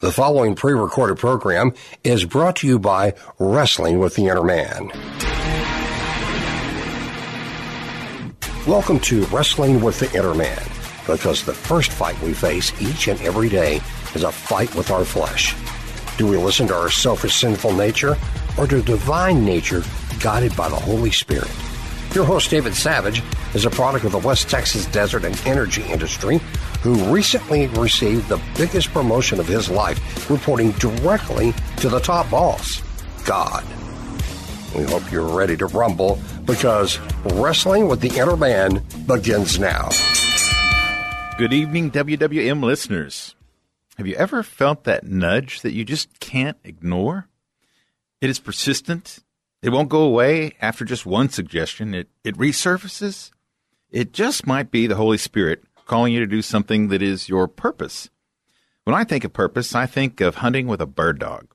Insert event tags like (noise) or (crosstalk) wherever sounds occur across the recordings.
The following pre-recorded program is brought to you by Wrestling with the Inner Man. Welcome to Wrestling with the Inner Man, because the first fight we face each and every day is a fight with our flesh. Do we listen to our selfish, sinful nature, or to divine nature guided by the Holy Spirit? Your host, David Savage, is a product of the West Texas desert and energy industry who recently received the biggest promotion of his life, reporting directly to the top boss, God. We hope you're ready to rumble because Wrestling with the Inner Man begins now. Good evening, WWM listeners. Have you ever felt that nudge that you just can't ignore? It is persistent. It won't go away after just one suggestion. It, it resurfaces. It just might be the Holy Spirit calling you to do something that is your purpose. When I think of purpose, I think of hunting with a bird dog.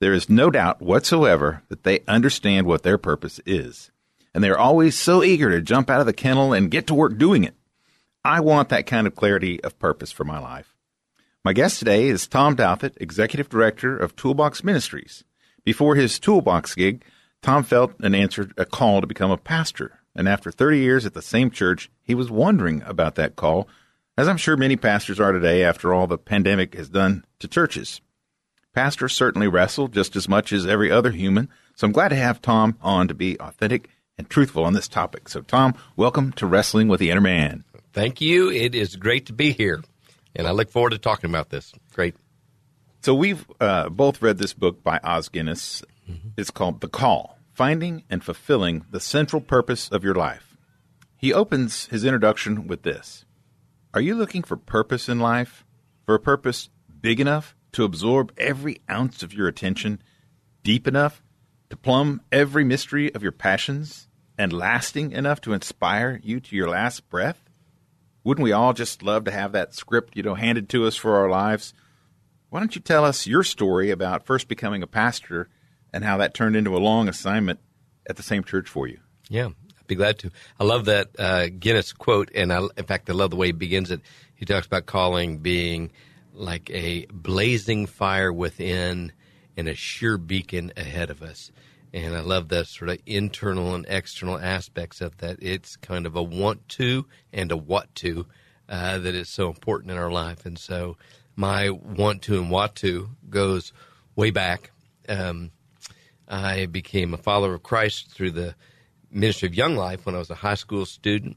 There is no doubt whatsoever that they understand what their purpose is, and they are always so eager to jump out of the kennel and get to work doing it. I want that kind of clarity of purpose for my life. My guest today is Tom Douthit, Executive Director of Toolbox Ministries. Before his Toolbox gig, Tom felt and answered a call to become a pastor and after 30 years at the same church, he was wondering about that call, as I'm sure many pastors are today after all the pandemic has done to churches. Pastors certainly wrestle just as much as every other human, so I'm glad to have Tom on to be authentic and truthful on this topic. So, Tom, welcome to Wrestling with the Inner Man. Thank you. It is great to be here, and I look forward to talking about this. Great. So, we've uh, both read this book by Os Guinness. Mm-hmm. It's called The Call finding and fulfilling the central purpose of your life. He opens his introduction with this Are you looking for purpose in life? For a purpose big enough to absorb every ounce of your attention, deep enough to plumb every mystery of your passions, and lasting enough to inspire you to your last breath? Wouldn't we all just love to have that script, you know, handed to us for our lives? Why don't you tell us your story about first becoming a pastor and how that turned into a long assignment at the same church for you. Yeah, I'd be glad to. I love that uh, Guinness quote, and I, in fact, I love the way he begins it. He talks about calling being like a blazing fire within and a sure beacon ahead of us. And I love the sort of internal and external aspects of that. It's kind of a want to and a what to uh, that is so important in our life. And so my want to and what to goes way back. Um, I became a follower of Christ through the Ministry of Young Life when I was a high school student,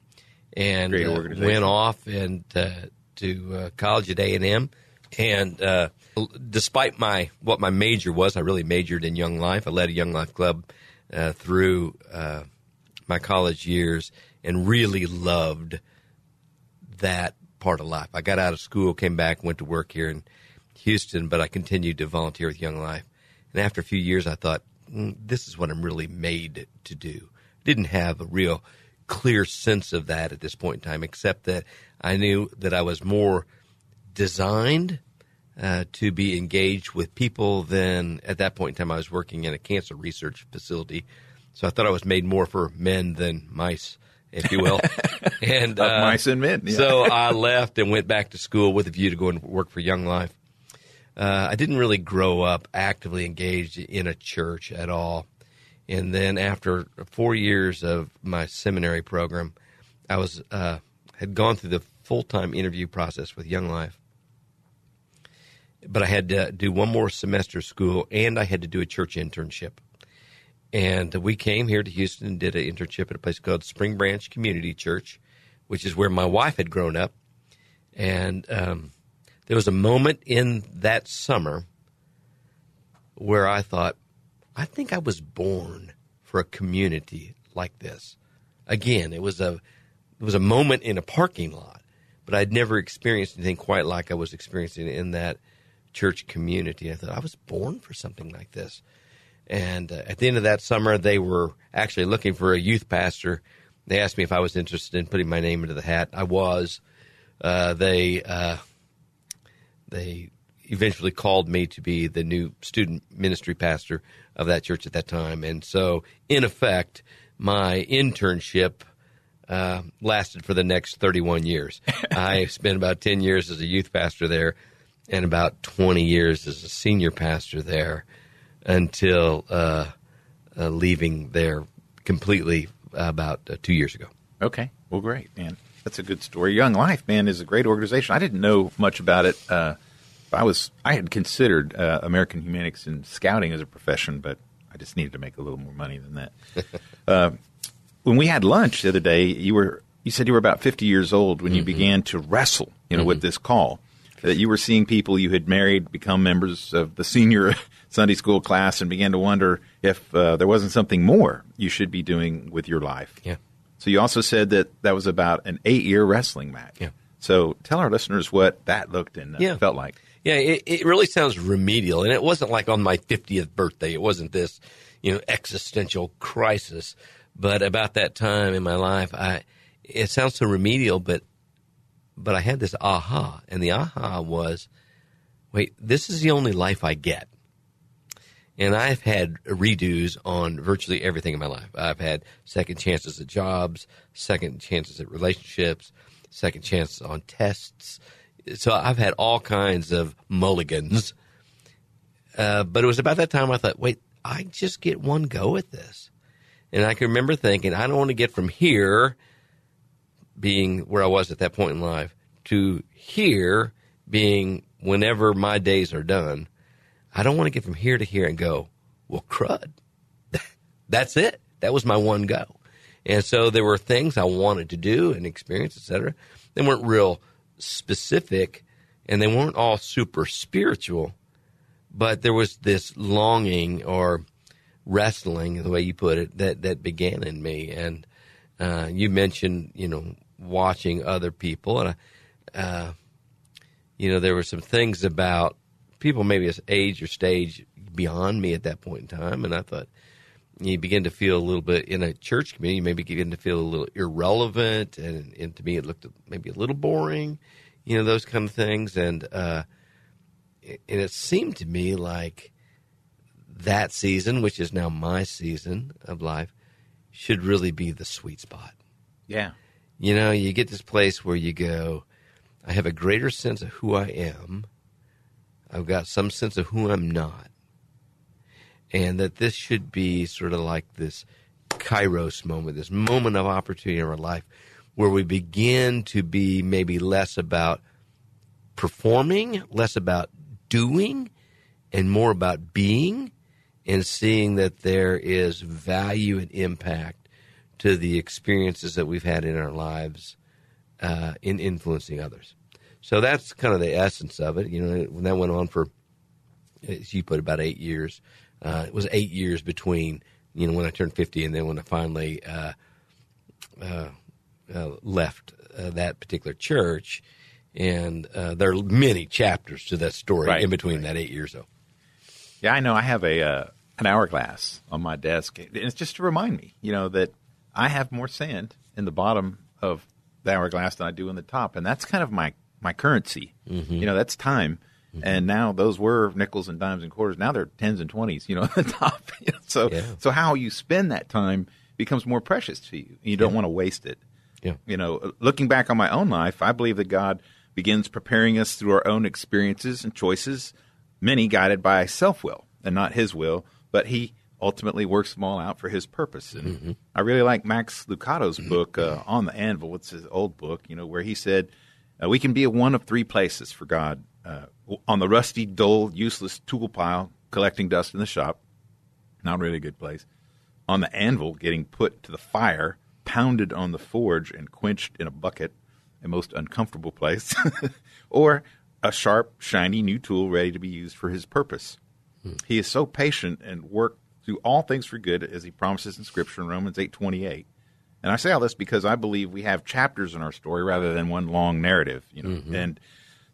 and uh, went off and uh, to uh, college at A and M. And uh, despite my what my major was, I really majored in Young Life. I led a Young Life club uh, through uh, my college years, and really loved that part of life. I got out of school, came back, went to work here in Houston, but I continued to volunteer with Young Life. And after a few years, I thought, this is what I'm really made to do. Didn't have a real clear sense of that at this point in time, except that I knew that I was more designed uh, to be engaged with people than at that point in time I was working in a cancer research facility. So I thought I was made more for men than mice, if you will. (laughs) and uh, mice and men. Yeah. so I left and went back to school with a view to go and work for Young Life uh, I didn't really grow up actively engaged in a church at all. And then after four years of my seminary program, I was uh, had gone through the full time interview process with Young Life. But I had to do one more semester of school, and I had to do a church internship. And we came here to Houston and did an internship at a place called Spring Branch Community Church, which is where my wife had grown up. And um, there was a moment in that summer where I thought, I think I was born for a community like this. Again, it was a it was a moment in a parking lot, but I'd never experienced anything quite like I was experiencing in that church community. I thought I was born for something like this. And uh, at the end of that summer, they were actually looking for a youth pastor. They asked me if I was interested in putting my name into the hat. I was. Uh, they uh, they eventually called me to be the new student ministry pastor of that church at that time. And so, in effect, my internship uh, lasted for the next 31 years. (laughs) I spent about 10 years as a youth pastor there. and about 20 years as a senior pastor there until uh, uh, leaving there completely about uh, two years ago. Okay. Well, great, man. That's a good story. Young Life, man, is a great organization. I didn't know much about it. Uh, I was I had considered uh, American Humanics and scouting as a profession, but I just needed to make a little more money than that. (laughs) uh, when we had lunch the other day, you were you said you were about 50 years old when you mm-hmm. began to wrestle, you know, mm-hmm. with this call. That you were seeing people you had married become members of the senior (laughs) Sunday school class and began to wonder if uh, there wasn't something more you should be doing with your life. Yeah. So you also said that that was about an eight-year wrestling match. Yeah. So tell our listeners what that looked and uh, yeah. felt like. Yeah, it, it really sounds remedial, and it wasn't like on my 50th birthday. It wasn't this, you know, existential crisis. But about that time in my life, I it sounds so remedial, but but I had this aha, and the aha was, wait, this is the only life I get. And I've had redos on virtually everything in my life. I've had second chances at jobs, second chances at relationships, second chances on tests. So I've had all kinds of mulligans. Uh, but it was about that time I thought, wait, I just get one go at this. And I can remember thinking, I don't want to get from here, being where I was at that point in life, to here, being whenever my days are done. I don't want to get from here to here and go, well, crud. (laughs) That's it. That was my one go. And so there were things I wanted to do and experience, etc. They weren't real specific and they weren't all super spiritual, but there was this longing or wrestling, the way you put it, that, that began in me. And uh, you mentioned, you know, watching other people. And, uh, you know, there were some things about people maybe as age or stage beyond me at that point in time. And I thought, you begin to feel a little bit in a church community, you maybe begin to feel a little irrelevant. And, and to me, it looked maybe a little boring, you know, those kind of things. And, uh, and it seemed to me like that season, which is now my season of life, should really be the sweet spot. Yeah. You know, you get this place where you go, I have a greater sense of who I am I've got some sense of who I'm not. And that this should be sort of like this kairos moment, this moment of opportunity in our life where we begin to be maybe less about performing, less about doing, and more about being and seeing that there is value and impact to the experiences that we've had in our lives uh, in influencing others. So that's kind of the essence of it. You know, when that went on for, as you put, about eight years. Uh, it was eight years between, you know, when I turned 50 and then when I finally uh, uh, uh left uh, that particular church. And uh, there are many chapters to that story right, in between right. that eight years, though. Yeah, I know. I have a an hourglass on my desk. And it's just to remind me, you know, that I have more sand in the bottom of the hourglass than I do in the top. And that's kind of my my currency. Mm-hmm. You know, that's time. Mm-hmm. And now those were nickels and dimes and quarters. Now they're tens and twenties. You know, (laughs) at the top. (laughs) so yeah. so how you spend that time becomes more precious to you. You don't yeah. want to waste it. Yeah. You know, looking back on my own life, I believe that God begins preparing us through our own experiences and choices, many guided by self will and not His will, but He ultimately works them all out for His purpose. And mm-hmm. I really like Max Lucado's book uh, on the anvil. It's his old book, you know, where he said uh, we can be one of three places for God uh, on the rusty, dull, useless tool pile, collecting dust in the shop. Not really a good place. On the anvil, getting put to the fire, pounded on the forge, and quenched in a bucket, a most uncomfortable place. (laughs) or a sharp, shiny new tool ready to be used for his purpose. Hmm. He is so patient and work through all things for good, as he promises in Scripture in Romans eight twenty eight. And I say all this because I believe we have chapters in our story rather than one long narrative. You know, mm-hmm. and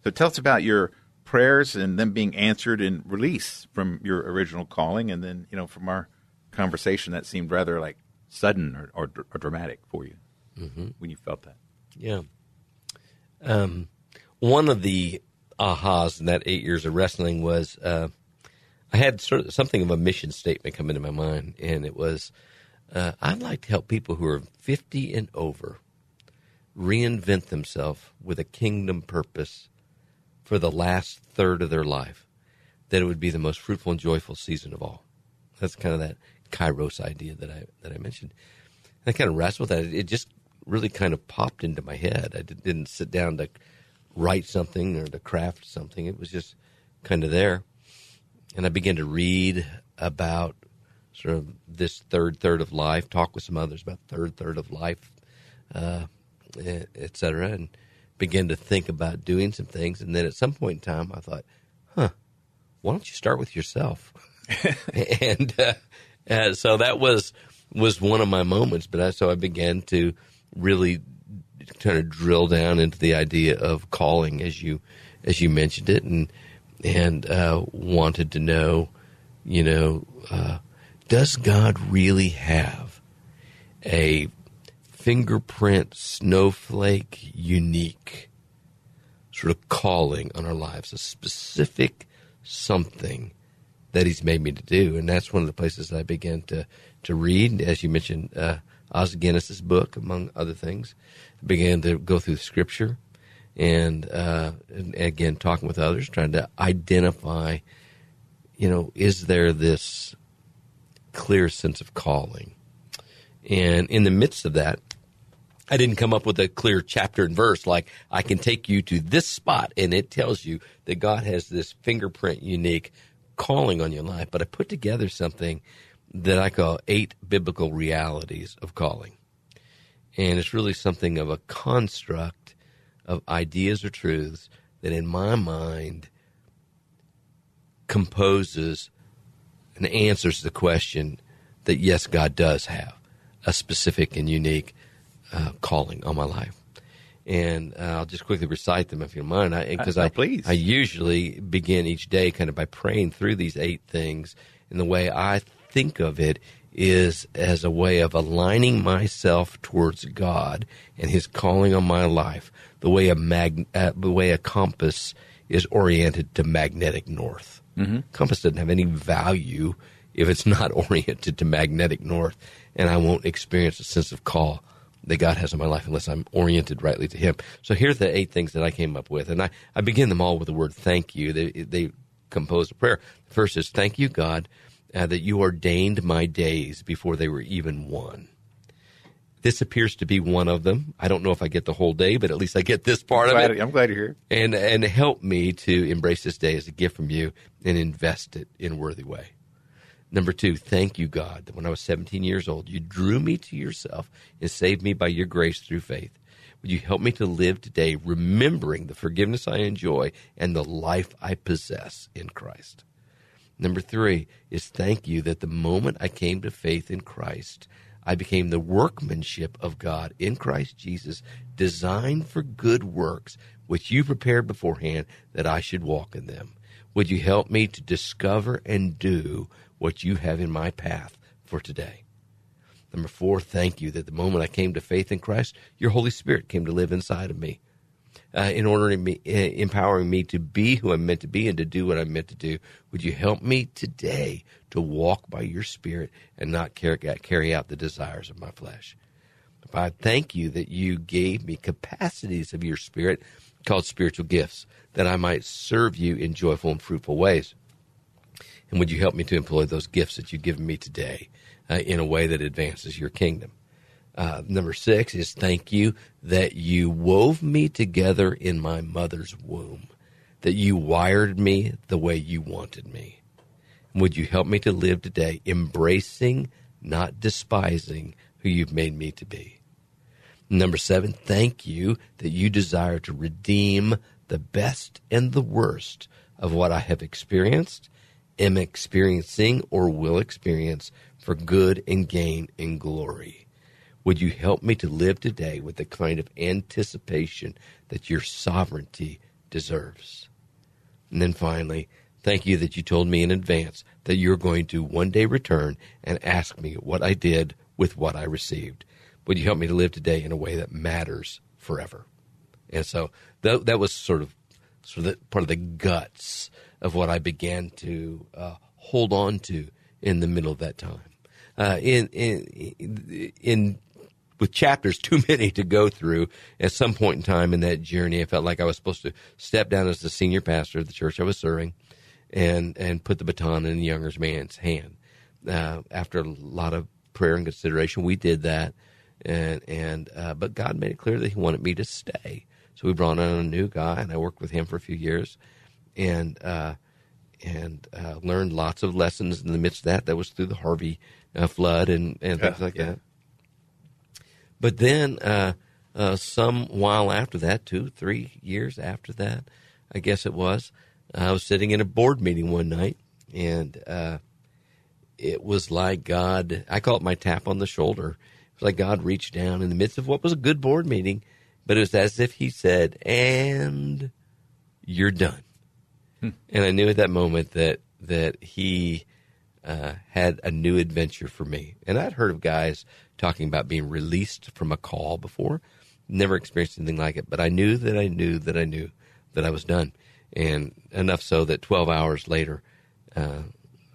so tell us about your prayers and them being answered and release from your original calling, and then you know from our conversation that seemed rather like sudden or, or, or dramatic for you mm-hmm. when you felt that. Yeah. Um, one of the ahas in that eight years of wrestling was uh, I had sort of something of a mission statement come into my mind, and it was uh, I'd like to help people who are 50 and over reinvent themselves with a kingdom purpose for the last third of their life, that it would be the most fruitful and joyful season of all. That's kind of that kairos idea that I that I mentioned. And I kind of wrestled with that. It just really kind of popped into my head. I didn't sit down to write something or to craft something. It was just kind of there. And I began to read about sort of this third third of life, talk with some others about third third of life, uh, et cetera, and begin to think about doing some things. And then at some point in time, I thought, huh, why don't you start with yourself? (laughs) and uh, uh, so that was was one of my moments. But I, so I began to really kind of drill down into the idea of calling, as you as you mentioned it, and and uh, wanted to know, you know, uh, does God really have a fingerprint, snowflake, unique sort of calling on our lives, a specific something that He's made me to do, and that's one of the places that I began to to read, as you mentioned, uh, Os Guinness's book, among other things. I began to go through Scripture, and, uh, and again talking with others, trying to identify, you know, is there this clear sense of calling? And in the midst of that, I didn't come up with a clear chapter and verse like I can take you to this spot and it tells you that God has this fingerprint unique calling on your life. But I put together something that I call eight biblical realities of calling. And it's really something of a construct of ideas or truths that in my mind composes and answers the question that yes, God does have a specific and unique uh, calling on my life. And uh, I'll just quickly recite them if you don't mind. Because I, uh, please. I usually begin each day kind of by praying through these eight things. And the way I think of it is as a way of aligning myself towards God and His calling on my life, the way a mag, uh, the way a compass is oriented to magnetic north. Mm-hmm. Compass doesn't have any value if it's not (laughs) oriented to magnetic north, and I won't experience a sense of call that God has in my life unless I'm oriented rightly to Him. So here's the eight things that I came up with, and I, I begin them all with the word thank you. They, they compose a prayer. The first is thank you, God, uh, that you ordained my days before they were even one. This appears to be one of them. I don't know if I get the whole day, but at least I get this part I'm of it. I'm glad you're here. And and help me to embrace this day as a gift from you and invest it in a worthy way. Number two, thank you, God, that when I was 17 years old, you drew me to yourself and saved me by your grace through faith. Would you help me to live today remembering the forgiveness I enjoy and the life I possess in Christ? Number three is thank you that the moment I came to faith in Christ, I became the workmanship of God in Christ Jesus, designed for good works, which you prepared beforehand that I should walk in them. Would you help me to discover and do what you have in my path for today? Number four, thank you that the moment I came to faith in Christ, your Holy Spirit came to live inside of me. Uh, in order to me, uh, empowering me to be who I'm meant to be and to do what I'm meant to do. Would you help me today to walk by your Spirit and not carry, out the desires of my flesh? God, thank you that you gave me capacities of your Spirit called spiritual gifts that I might serve you in joyful and fruitful ways. And would you help me to employ those gifts that you've given me today uh, in a way that advances your kingdom? Uh, number six is thank you that you wove me together in my mother's womb, that you wired me the way you wanted me. Would you help me to live today embracing, not despising who you've made me to be? Number seven, thank you that you desire to redeem the best and the worst of what I have experienced, am experiencing, or will experience for good and gain and glory. Would you help me to live today with the kind of anticipation that your sovereignty deserves? And then finally, thank you that you told me in advance that you're going to one day return and ask me what I did with what I received. Would you help me to live today in a way that matters forever? And so that, that was sort of sort of the, part of the guts of what I began to uh, hold on to in the middle of that time. Uh, in, in in with chapters too many to go through. At some point in time in that journey, I felt like I was supposed to step down as the senior pastor of the church I was serving, and and put the baton in the younger man's hand. Uh, after a lot of prayer and consideration, we did that, and and uh, but God made it clear that He wanted me to stay. So we brought on a new guy, and I worked with him for a few years, and uh, and uh, learned lots of lessons in the midst of that. That was through the Harvey uh, flood and and things like yeah. that. But then, uh, uh, some while after that, two, three years after that, I guess it was, I was sitting in a board meeting one night, and uh, it was like God. I call it my tap on the shoulder. It was like God reached down in the midst of what was a good board meeting, but it was as if He said, "And you're done." And I knew at that moment that that He uh, had a new adventure for me. And I'd heard of guys talking about being released from a call before, never experienced anything like it. But I knew that I knew that I knew that I was done, and enough so that 12 hours later, uh,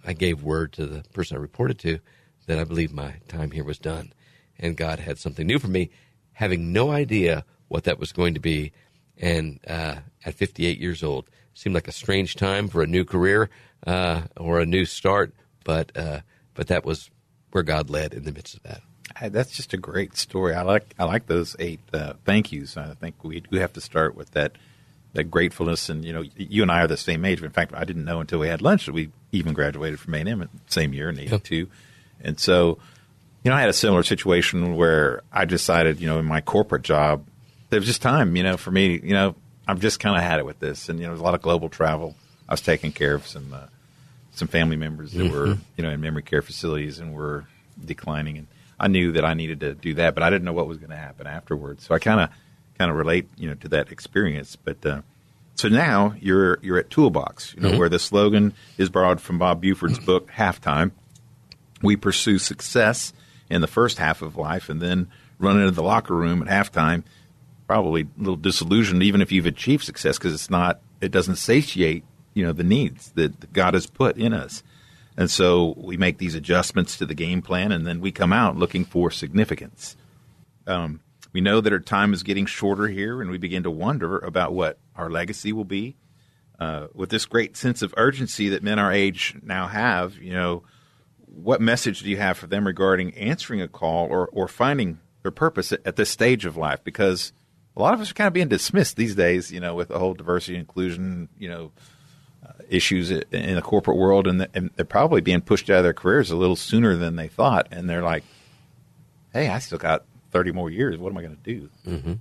I gave word to the person I reported to that I believed my time here was done, and God had something new for me, having no idea what that was going to be. And uh, at 58 years old, seemed like a strange time for a new career uh, or a new start, but uh, but that was where God led in the midst of that. Hey, that's just a great story. I like I like those eight uh, thank yous. I think we do have to start with that that gratefulness. And you know, you and I are the same age. In fact, I didn't know until we had lunch that we even graduated from A and M the same year in '82. And so, you know, I had a similar situation where I decided, you know, in my corporate job, there was just time, you know, for me. You know, I've just kind of had it with this, and you know, there's a lot of global travel. I was taking care of some uh, some family members that were you know in memory care facilities and were declining, and I knew that I needed to do that, but I didn't know what was going to happen afterwards. So I kind of kind of relate you know to that experience. But uh, so now you're you're at Toolbox, you know, where the slogan is borrowed from Bob Buford's book Halftime. We pursue success in the first half of life, and then run into the locker room at halftime probably a little disillusioned, even if you've achieved success, because it's not, it doesn't satiate, you know, the needs that God has put in us. And so we make these adjustments to the game plan, and then we come out looking for significance. Um, we know that our time is getting shorter here, and we begin to wonder about what our legacy will be. Uh, with this great sense of urgency that men our age now have, you know, what message do you have for them regarding answering a call or, or finding their purpose at, at this stage of life? Because a lot of us are kind of being dismissed these days, you know, with the whole diversity and inclusion, you know, issues in the corporate world, and, the, and they're probably being pushed out of their careers a little sooner than they thought, and they're like, "Hey, I still got thirty more years. What am I going to do?"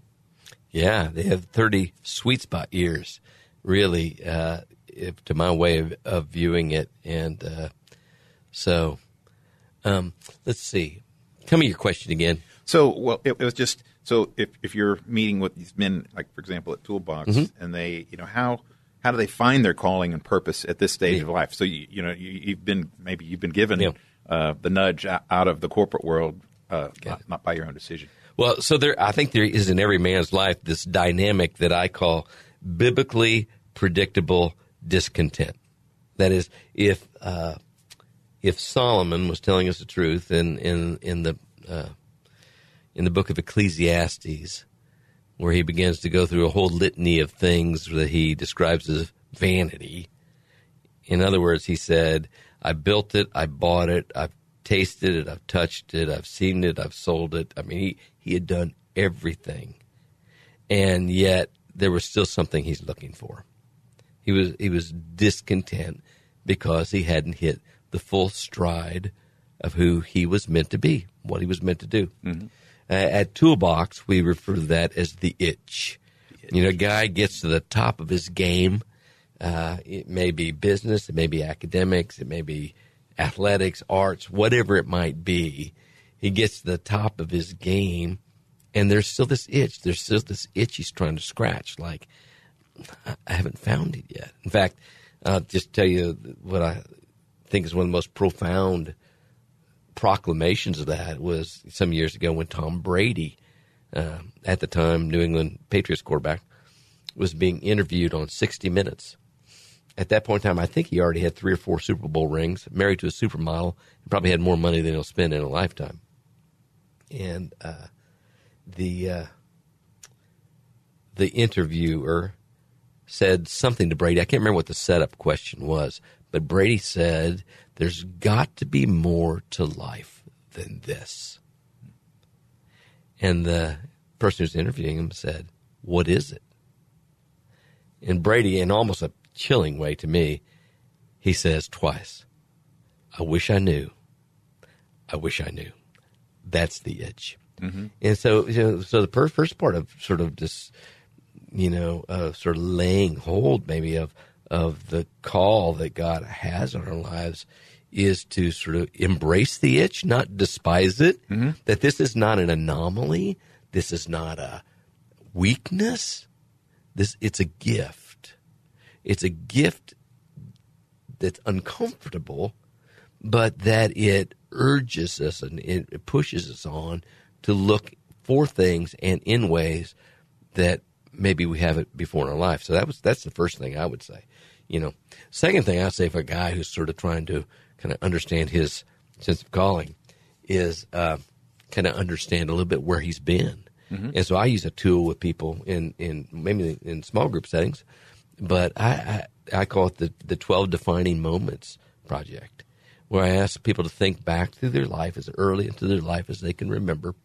Yeah, they have 30 sweet spot years, really, uh, if, to my way of, of viewing it. And uh, so, um, let's see. Tell me your question again. So, well, it, it was just so if if you're meeting with these men, like for example at Toolbox, Mm-hmm. and they, you know, how how do they find their calling and purpose at this stage Yeah. of life? So you you know you, you've been maybe you've been given Yeah. uh, the nudge out of the corporate world, uh, not, not by your own decision. Well, so there, I think there is in every man's life this dynamic that I call biblically predictable discontent. That is, if uh, if Solomon was telling us the truth in in in the uh, in the book of Ecclesiastes, where he begins to go through a whole litany of things that he describes as vanity. In other words, he said, I built it, I bought it, I've tasted it, I've touched it, I've seen it, I've sold it. I mean, he, he had done everything. And yet there was still something he's looking for. He was he was discontent because he hadn't hit the full stride of who he was meant to be, what he was meant to do. Mm-hmm. Uh, at Toolbox, we refer to that as the itch. You know, a guy gets to the top of his game. Uh, it may be business, it may be academics, it may be athletics, arts, whatever it might be. He gets to the top of his game, and there's still this itch. There's still this itch he's trying to scratch. Like, I I haven't found it yet. In fact, I'll just tell you what I think is one of the most profound proclamations of that was some years ago when Tom Brady, uh, at the time New England Patriots quarterback, was being interviewed on 60 Minutes. At that point in time, I think he already had three or four Super Bowl rings, married to a supermodel, and probably had more money than he'll spend in a lifetime. And uh, the uh, the interviewer said something to Brady. I can't remember what the setup question was, but Brady said, "There's got to be more to life than this." And the person who's interviewing him said, "What is it?" And Brady, in almost a chilling way to me, he says twice, "I wish I knew. I wish I knew." That's the itch. Mm-hmm. And so, you know, so the first part of sort of this you know, uh, sort of laying hold maybe of of the call that God has on our lives is to sort of embrace the itch, not despise it. Mm-hmm. That this is not an anomaly. This is not a weakness. This it's a gift. It's a gift that's uncomfortable, but that it urges us and it pushes us on to look for things and in ways that maybe we haven't before in our life. So that was that's the first thing I would say. You know, second thing I'd say for a guy who's sort of trying to kind of understand his sense of calling is uh, kind of understand a little bit where he's been. Mm-hmm. And so I use a tool with people in in maybe in small group settings, but I I, I call it the the twelve defining moments project, where I ask people to think back through their life as early into their life as they can remember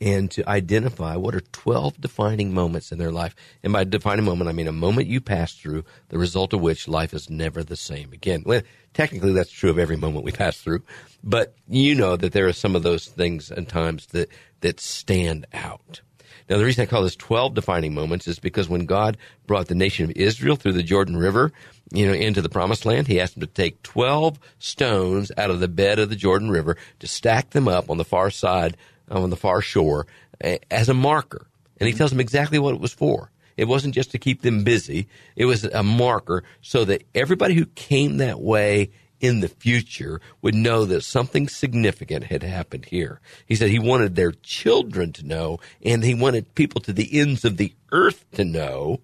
and to identify what are 12 defining moments in their life. And by defining moment, I mean a moment you pass through, the result of which life is never the same again. Well, technically, that's true of every moment we pass through, but you know that there are some of those things and times that, that stand out. Now, the reason I call this 12 defining moments is because when God brought the nation of Israel through the Jordan River, you know, into the promised land, he asked them to take 12 stones out of the bed of the Jordan River to stack them up on the far side on the far shore as a marker. And he mm-hmm. tells them exactly what it was for. It wasn't just to keep them busy. It was a marker so that everybody who came that way in the future would know that something significant had happened here. He said he wanted their children to know and he wanted people to the ends of the earth to know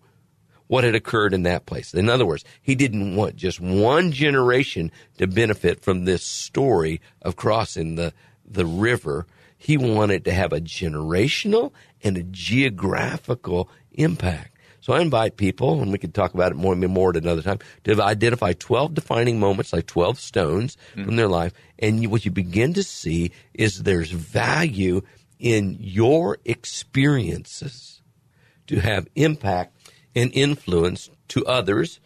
what had occurred in that place. In other words, he didn't want just one generation to benefit from this story of crossing the, the river he wanted to have a generational and a geographical impact. So I invite people, and we can talk about it more and more at another time, to identify 12 defining moments, like 12 stones mm. from their life. And you, what you begin to see is there's value in your experiences to have impact and influence to others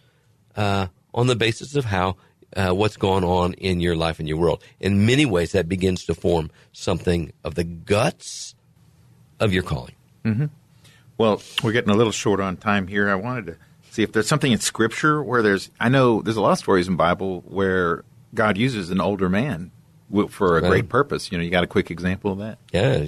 uh, on the basis of how uh, what's going on in your life and your world. In many ways, that begins to form something of the guts of your calling. Mm-hmm. Well, we're getting a little short on time here. I wanted to see if there's something in Scripture where there's. I know there's a lot of stories in Bible where God uses an older man for a great purpose. You know, you got a quick example of that? Yeah,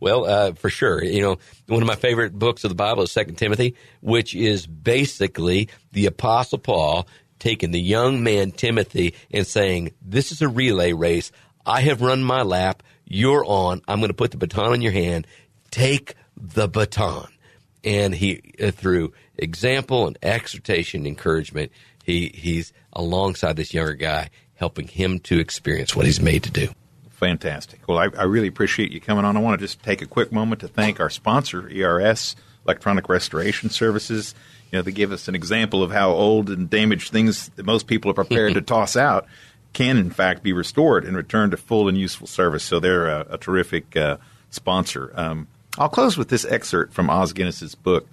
well, uh, for sure. You know, one of my favorite books of the Bible is Second Timothy, which is basically the Apostle Paul taking the young man Timothy and saying, This is a relay race. I have run my lap. You're on. I'm going to put the baton in your hand. Take the baton. And he, uh, through example and exhortation, encouragement, he, he's alongside this younger guy, helping him to experience what he's made to do. Fantastic. Well, I, I really appreciate you coming on. I want to just take a quick moment to thank our sponsor, ERS Electronic Restoration Services you know, they give us an example of how old and damaged things that most people are prepared to (laughs) toss out can, in fact, be restored and returned to full and useful service. So they're a, a terrific uh, sponsor. Um, I'll close with this excerpt from Os Guinness's book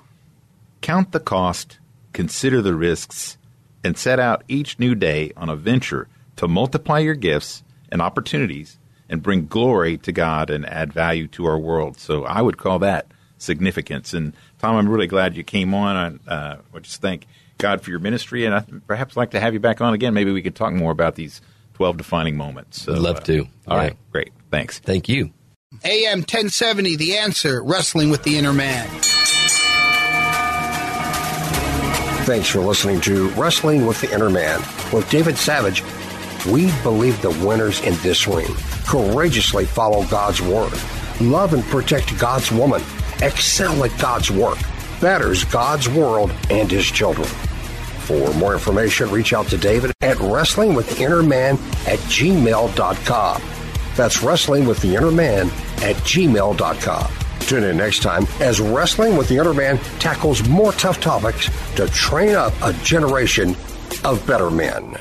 Count the cost, consider the risks, and set out each new day on a venture to multiply your gifts and opportunities and bring glory to God and add value to our world. So I would call that significance. And Tom, I'm really glad you came on. I, uh, I just thank God for your ministry, and I perhaps like to have you back on again. Maybe we could talk more about these 12 defining moments. So, I'd love uh, to. All yeah. right, great. Thanks. Thank you. AM 1070, The Answer, Wrestling with the Inner Man. Thanks for listening to Wrestling with the Inner Man with David Savage. We believe the winners in this ring courageously follow God's word, love and protect God's woman excel at God's work, betters God's world and his children. For more information, reach out to David at wrestlingwiththeinnerman at gmail.com. That's wrestling with the inner man at gmail.com. Tune in next time as Wrestling with the Inner Man tackles more tough topics to train up a generation of better men.